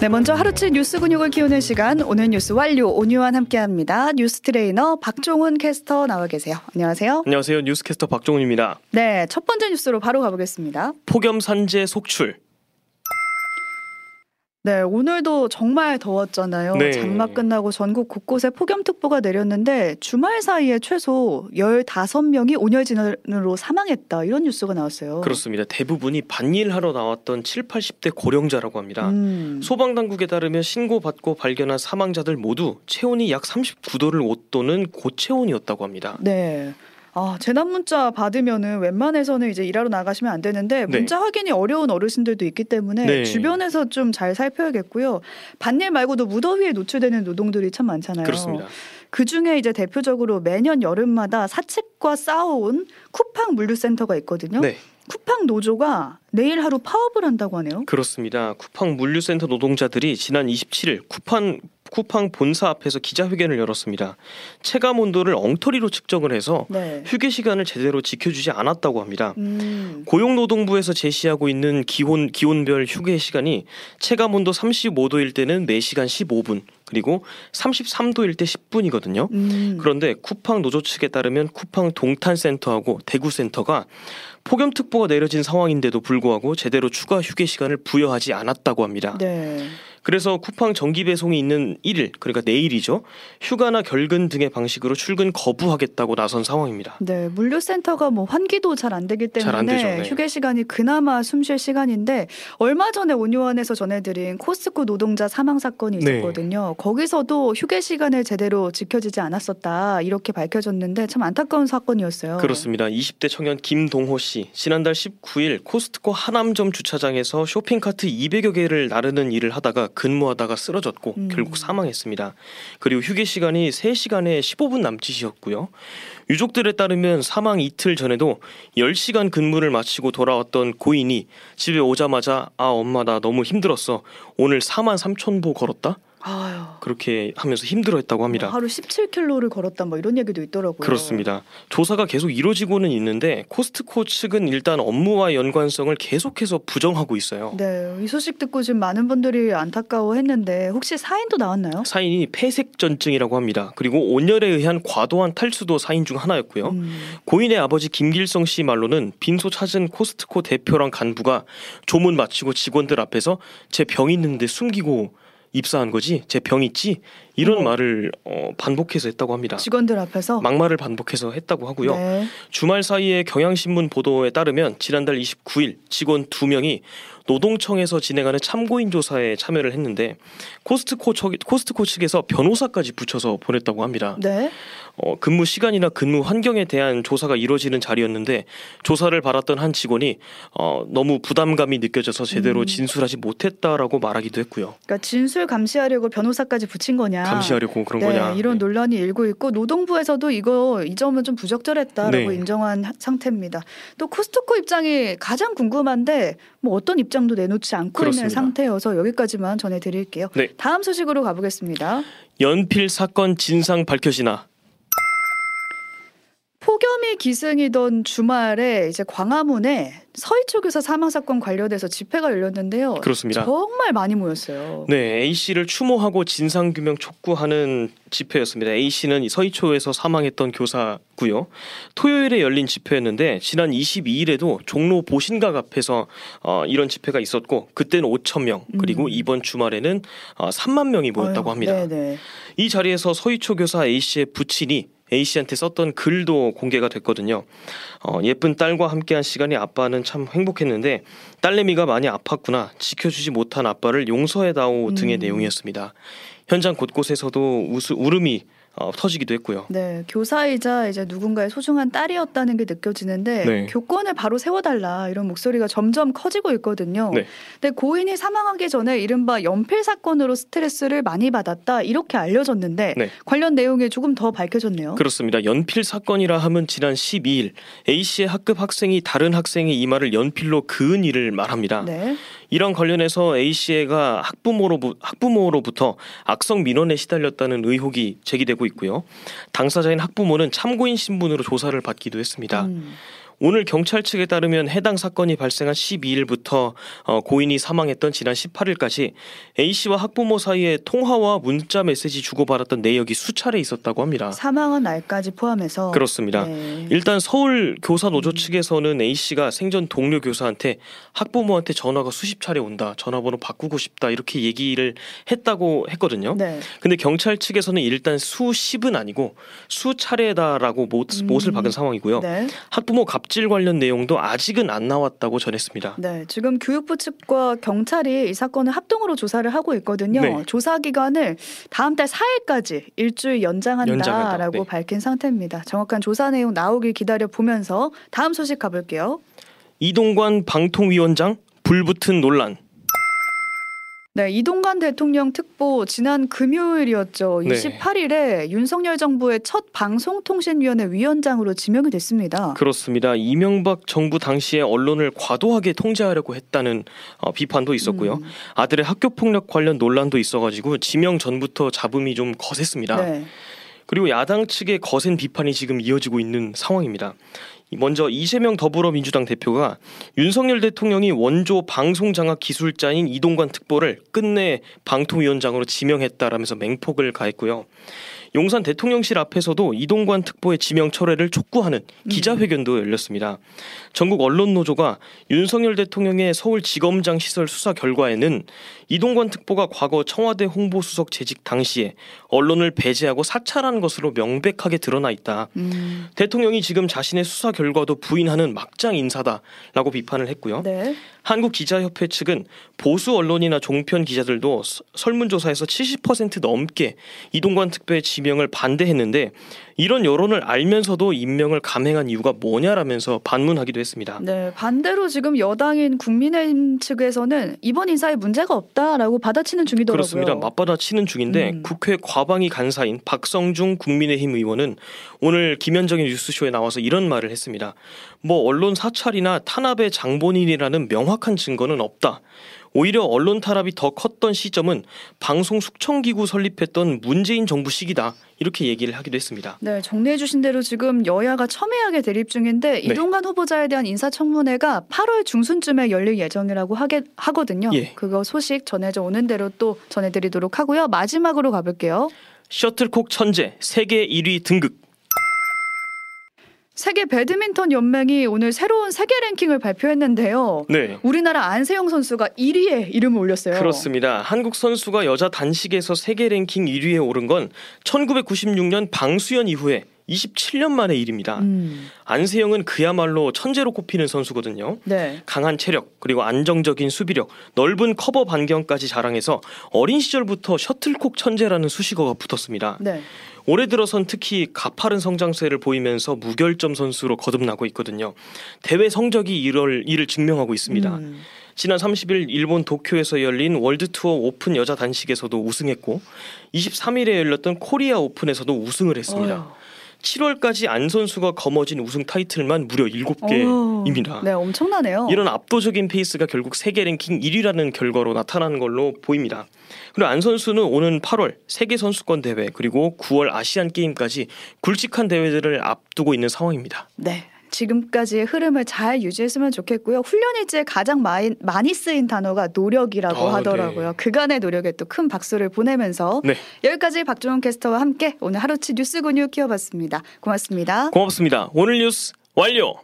네, 먼저 하루치 뉴스 근육을 키우는 시간 오늘 뉴스 완료 오뉴완 함께합니다. 뉴스 트레이너 박종훈 캐스터 나와 계세요. 안녕하세요. 안녕하세요. 뉴스 캐스터 박종훈입니다. 네, 첫 번째 뉴스로 바로 가보겠습니다. 폭염 산재 속출. 네, 오늘도 정말 더웠잖아요. 네. 장마 끝나고 전국 곳곳에 폭염특보가 내렸는데 주말 사이에 최소 15명이 온열질환으로 사망했다. 이런 뉴스가 나왔어요. 그렇습니다. 대부분이 반일하러 나왔던 7, 80대 고령자라고 합니다. 음. 소방 당국에 따르면 신고받고 발견한 사망자들 모두 체온이 약 39도를 웃도는 고체온이었다고 합니다. 네. 아, 재난 문자 받으면은 웬만해서는 이제 일하러 나가시면 안 되는데 네. 문자 확인이 어려운 어르신들도 있기 때문에 네. 주변에서 좀 잘 살펴야겠고요. 반일 말고도 무더위에 노출되는 노동들이 참 많잖아요. 그렇습니다. 그 중에 이제 대표적으로 매년 여름마다 사측과 싸워온 쿠팡 물류센터가 있거든요. 네, 쿠팡 노조가 내일 하루 파업을 한다고 하네요. 그렇습니다. 쿠팡 물류센터 노동자들이 지난 27일 쿠팡 쿠팡 본사 앞에서 기자회견을 열었습니다. 체감 온도를 엉터리로 측정을 해서 네. 휴게 시간을 제대로 지켜주지 않았다고 합니다. 음. 고용노동부에서 제시하고 있는 기온 기온별 휴게 시간이 체감 온도 35도일 때는 4시간 15분 그리고 33도일 때 10분이거든요. 음. 그런데 쿠팡 노조 측에 따르면 쿠팡 동탄센터하고 대구센터가 폭염특보가 내려진 상황인데도 불구하고 제대로 추가 휴게 시간을 부여하지 않았다고 합니다. 네. 그래서 쿠팡 정기 배송이 있는 1일, 그러니까 내일이죠. 휴가나 결근 등의 방식으로 출근 거부하겠다고 나선 상황입니다. 네, 물류센터가 뭐 환기도 잘 안 되기 때문에 되죠, 네. 휴게 시간이 그나마 숨 쉴 시간인데 얼마 전에 온유원에서 전해드린 코스트코 노동자 사망 사건이 네. 있었거든요. 거기서도 휴게 시간을 제대로 지켜지지 않았었다 이렇게 밝혀졌는데 참 안타까운 사건이었어요. 그렇습니다. 20대 청년 김동호 씨 지난달 19일 코스트코 하남점 주차장에서 쇼핑카트 200여 개를 나르는 일을 하다가 근무하다가 쓰러졌고 음. 결국 사망했습니다. 그리고 휴게 시간이 3시간에 15분 남짓이었고요. 유족들에 따르면 사망 이틀 전에도 10시간 근무를 마치고 돌아왔던 고인이 집에 오자마자 아 엄마 나 너무 힘들었어. 오늘 4만 3천 보 걸었다. 아유, 그렇게 하면서 힘들어했다고 합니다. 뭐 하루 17킬로를 걸었다 뭐 이런 얘기도 있더라고요. 그렇습니다. 조사가 계속 이루어지고는 있는데 코스트코 측은 일단 업무와 연관성을 계속해서 부정하고 있어요. 네, 이 소식 듣고 지금 많은 분들이 안타까워했는데 혹시 사인도 나왔나요? 사인이 폐색전증이라고 합니다. 그리고 온열에 의한 과도한 탈수도 사인 중 하나였고요. 음. 고인의 아버지 김길성 씨 말로는 빈소 찾은 코스트코 대표랑 간부가 조문 마치고 직원들 앞에서 제 병 있는데 숨기고 입사한 거지 제 병 있지 이런 어머. 말을 어, 반복해서 했다고 합니다. 직원들 앞에서 막말을 반복해서 했다고 하고요. 네. 주말 사이에 경향신문 보도에 따르면 지난달 29일 직원 2명이 노동청에서 진행하는 참고인 조사에 참여를 했는데 코스트코, 측, 코스트코 측에서 변호사까지 붙여서 보냈다고 합니다. 네. 어, 근무 시간이나 근무 환경에 대한 조사가 이루어지는 자리였는데 조사를 받았던 한 직원이 어, 너무 부담감이 느껴져서 제대로 음. 진술하지 못했다라고 말하기도 했고요. 그러니까 진술 감시하려고 변호사까지 붙인 거냐? 감시하려고 그런 네, 거냐. 이런 네. 논란이 일고 있고 노동부에서도 이거 이 점은 좀 부적절했다라고 네. 인정한 하- 상태입니다. 또 코스트코 입장이 가장 궁금한데 뭐 어떤 입장 도 내놓지 않고 그렇습니다. 있는 상태여서 여기까지만 전해드릴게요. 네. 다음 소식으로 가보겠습니다. 연필 사건 진상 밝혀지나 폭염이 기승이던 주말에 이제 광화문에 서희초 교사 사망 사건 관련해서 집회가 열렸는데요. 그렇습니다. 정말 많이 모였어요. 네, A 씨를 추모하고 진상 규명 촉구하는 집회였습니다. A 씨는 서희초에서 사망했던 교사고요. 토요일에 열린 집회였는데 지난 22일에도 종로 보신각 앞에서 어, 이런 집회가 있었고 그때는 5천 명 그리고 음. 이번 주말에는 어, 3만 명이 모였다고 합니다. 네네. 이 자리에서 서희초 교사 A 씨의 부친이 A 씨한테 썼던 글도 공개가 됐거든요. 어, 예쁜 딸과 함께한 시간이 아빠는 참 행복했는데 딸내미가 많이 아팠구나 지켜주지 못한 아빠를 용서해다오 등의 음. 내용이었습니다. 현장 곳곳에서도 우스, 울음이 어, 터지기도 했고요. 네, 교사이자 이제 누군가의 소중한 딸이었다는 게 느껴지는데 네. 교권을 바로 세워달라 이런 목소리가 점점 커지고 있거든요. 네. 근데 고인이 사망하기 전에 이른바 연필 사건으로 스트레스를 많이 받았다 이렇게 알려졌는데 네. 관련 내용이 조금 더 밝혀졌네요. 그렇습니다. 연필 사건이라 하면 지난 12일 A 씨의 학급 학생이 다른 학생의 이마를 연필로 그은 일을 말합니다. 네, 이런 관련해서 A 씨가 학부모로 학부모로부터 악성 민원에 시달렸다는 의혹이 제기되고 있고요. 당사자인 학부모는 참고인 신분으로 조사를 받기도 했습니다. 음, 오늘 경찰 측에 따르면 해당 사건이 발생한 12일부터 어, 고인이 사망했던 지난 18일까지 A 씨와 학부모 사이에 통화와 문자 메시지 주고받았던 내역이 수차례 있었다고 합니다. 사망한 날까지 포함해서 그렇습니다. 네. 일단 서울 교사 노조 측에서는 A 씨가 생전 동료 교사한테 학부모한테 전화가 수십 차례 온다. 전화번호 바꾸고 싶다. 이렇게 얘기를 했다고 했거든요. 네. 근데 경찰 측에서는 일단 수십은 아니고 수차례다라고 못, 음. 못을 박은 상황이고요. 네. 학부모 갑질 관련 내용도 아직은 안 나왔다고 전했습니다. 네, 지금 교육부 측과 경찰이 이 사건을 합동으로 조사를 하고 있거든요. 네. 조사 기간을 다음 달 4일까지 일주일 연장한다라고 연장한다. 네. 밝힌 상태입니다. 정확한 조사 내용 나오길 기다려 보면서 다음 소식 가볼게요. 이동관 방통위원장 불붙은 논란. 네, 이동관 대통령 특보 지난 금요일이었죠. 네. 28일에 윤석열 정부의 첫 방송통신위원회 위원장으로 지명이 됐습니다. 그렇습니다. 이명박 정부 당시에 언론을 과도하게 통제하려고 했다는 어, 비판도 있었고요. 음. 아들의 학교 폭력 관련 논란도 있어가지고 지명 전부터 잡음이 좀 거셌습니다. 네. 그리고 야당 측의 거센 비판이 지금 이어지고 있는 상황입니다. 먼저 이재명 더불어민주당 대표가 윤석열 대통령이 원조 방송 장악 기술자인 이동관 특보를 끝내 방통위원장으로 지명했다라면서 맹폭을 가했고요. 용산 대통령실 앞에서도 이동관 특보의 지명 철회를 촉구하는 기자회견도 열렸습니다. 전국 언론 노조가 윤석열 대통령의 서울지검장 시설 수사 결과에는 이동관 특보가 과거 청와대 홍보수석 재직 당시에 언론을 배제하고 사찰한 것으로 명백하게 드러나 있다. 음, 대통령이 지금 자신의 수사 결과도 부인하는 막장 인사다라고 비판을 했고요. 네. 한국기자협회 측은 보수 언론이나 종편 기자들도 서- 설문조사에서 70% 넘게 이동관 특보의 지명 을 반대했는데 이런 여론을 알면서도 임명을 감행한 이유가 뭐냐라면서 반문하기도 했습니다. 네, 반대로 지금 여당인 국민의힘 측에서는 이번 인사에 문제가 없다라고 받아치는 중이더라고요. 그렇습니다. 맞받아치는 중인데 음. 국회 과방위 간사인 박성중 국민의힘 의원은 오늘 김현정의 뉴스쇼에 나와서 이런 말을 했습니다. 뭐 언론 사찰이나 탄압의 장본인이라는 명확한 증거는 없다. 오히려 언론 탄압이 더 컸던 시점은 방송 숙청기구 설립했던 문재인 정부 시기다. 이렇게 얘기를 하기도 했습니다. 네, 정리해 주신 대로 지금 여야가 첨예하게 대립 중인데 네. 이동관 후보자에 대한 인사청문회가 8월 중순쯤에 열릴 예정이라고 하게 하거든요. 예. 그거 소식 전해져 오는 대로 또 전해드리도록 하고요. 마지막으로 가볼게요. 셔틀콕 천재 세계 1위 등극. 세계 배드민턴 연맹이 오늘 새로운 세계 랭킹을 발표했는데요. 네. 우리나라 안세영 선수가 1위에 이름을 올렸어요. 그렇습니다. 한국 선수가 여자 단식에서 세계 랭킹 1위에 오른 건 1996년 방수연 이후에 27년 만의 일입니다. 음, 안세영은 그야말로 천재로 꼽히는 선수거든요. 네. 강한 체력 그리고 안정적인 수비력, 넓은 커버 반경까지 자랑해서 어린 시절부터 셔틀콕 천재라는 수식어가 붙었습니다. 네. 올해 들어선 특히 가파른 성장세를 보이면서 무결점 선수로 거듭나고 있거든요. 대회 성적이 이를, 이를 증명하고 있습니다. 음, 지난 30일 일본 도쿄에서 열린 월드 투어 오픈 여자 단식에서도 우승했고 23일에 열렸던 코리아 오픈에서도 우승을 했습니다. 어휴. 7월까지 안 선수가 거머쥔 우승 타이틀만 무려 7개입니다. 네, 엄청나네요. 이런 압도적인 페이스가 결국 세계 랭킹 1위라는 결과로 나타나는 걸로 보입니다. 그리고 안 선수는 오는 8월 세계 선수권 대회 그리고 9월 아시안 게임까지 굵직한 대회들을 앞두고 있는 상황입니다. 네. 지금까지의 흐름을 잘 유지했으면 좋겠고요. 훈련 일지에 가장 많이, 많이 쓰인 단어가 노력이라고 아, 하더라고요. 네. 그간의 노력에 또 큰 박수를 보내면서 네, 여기까지 박종원 캐스터와 함께 오늘 하루치 뉴스 근육 키워봤습니다. 고맙습니다. 고맙습니다. 오늘 뉴스 완료.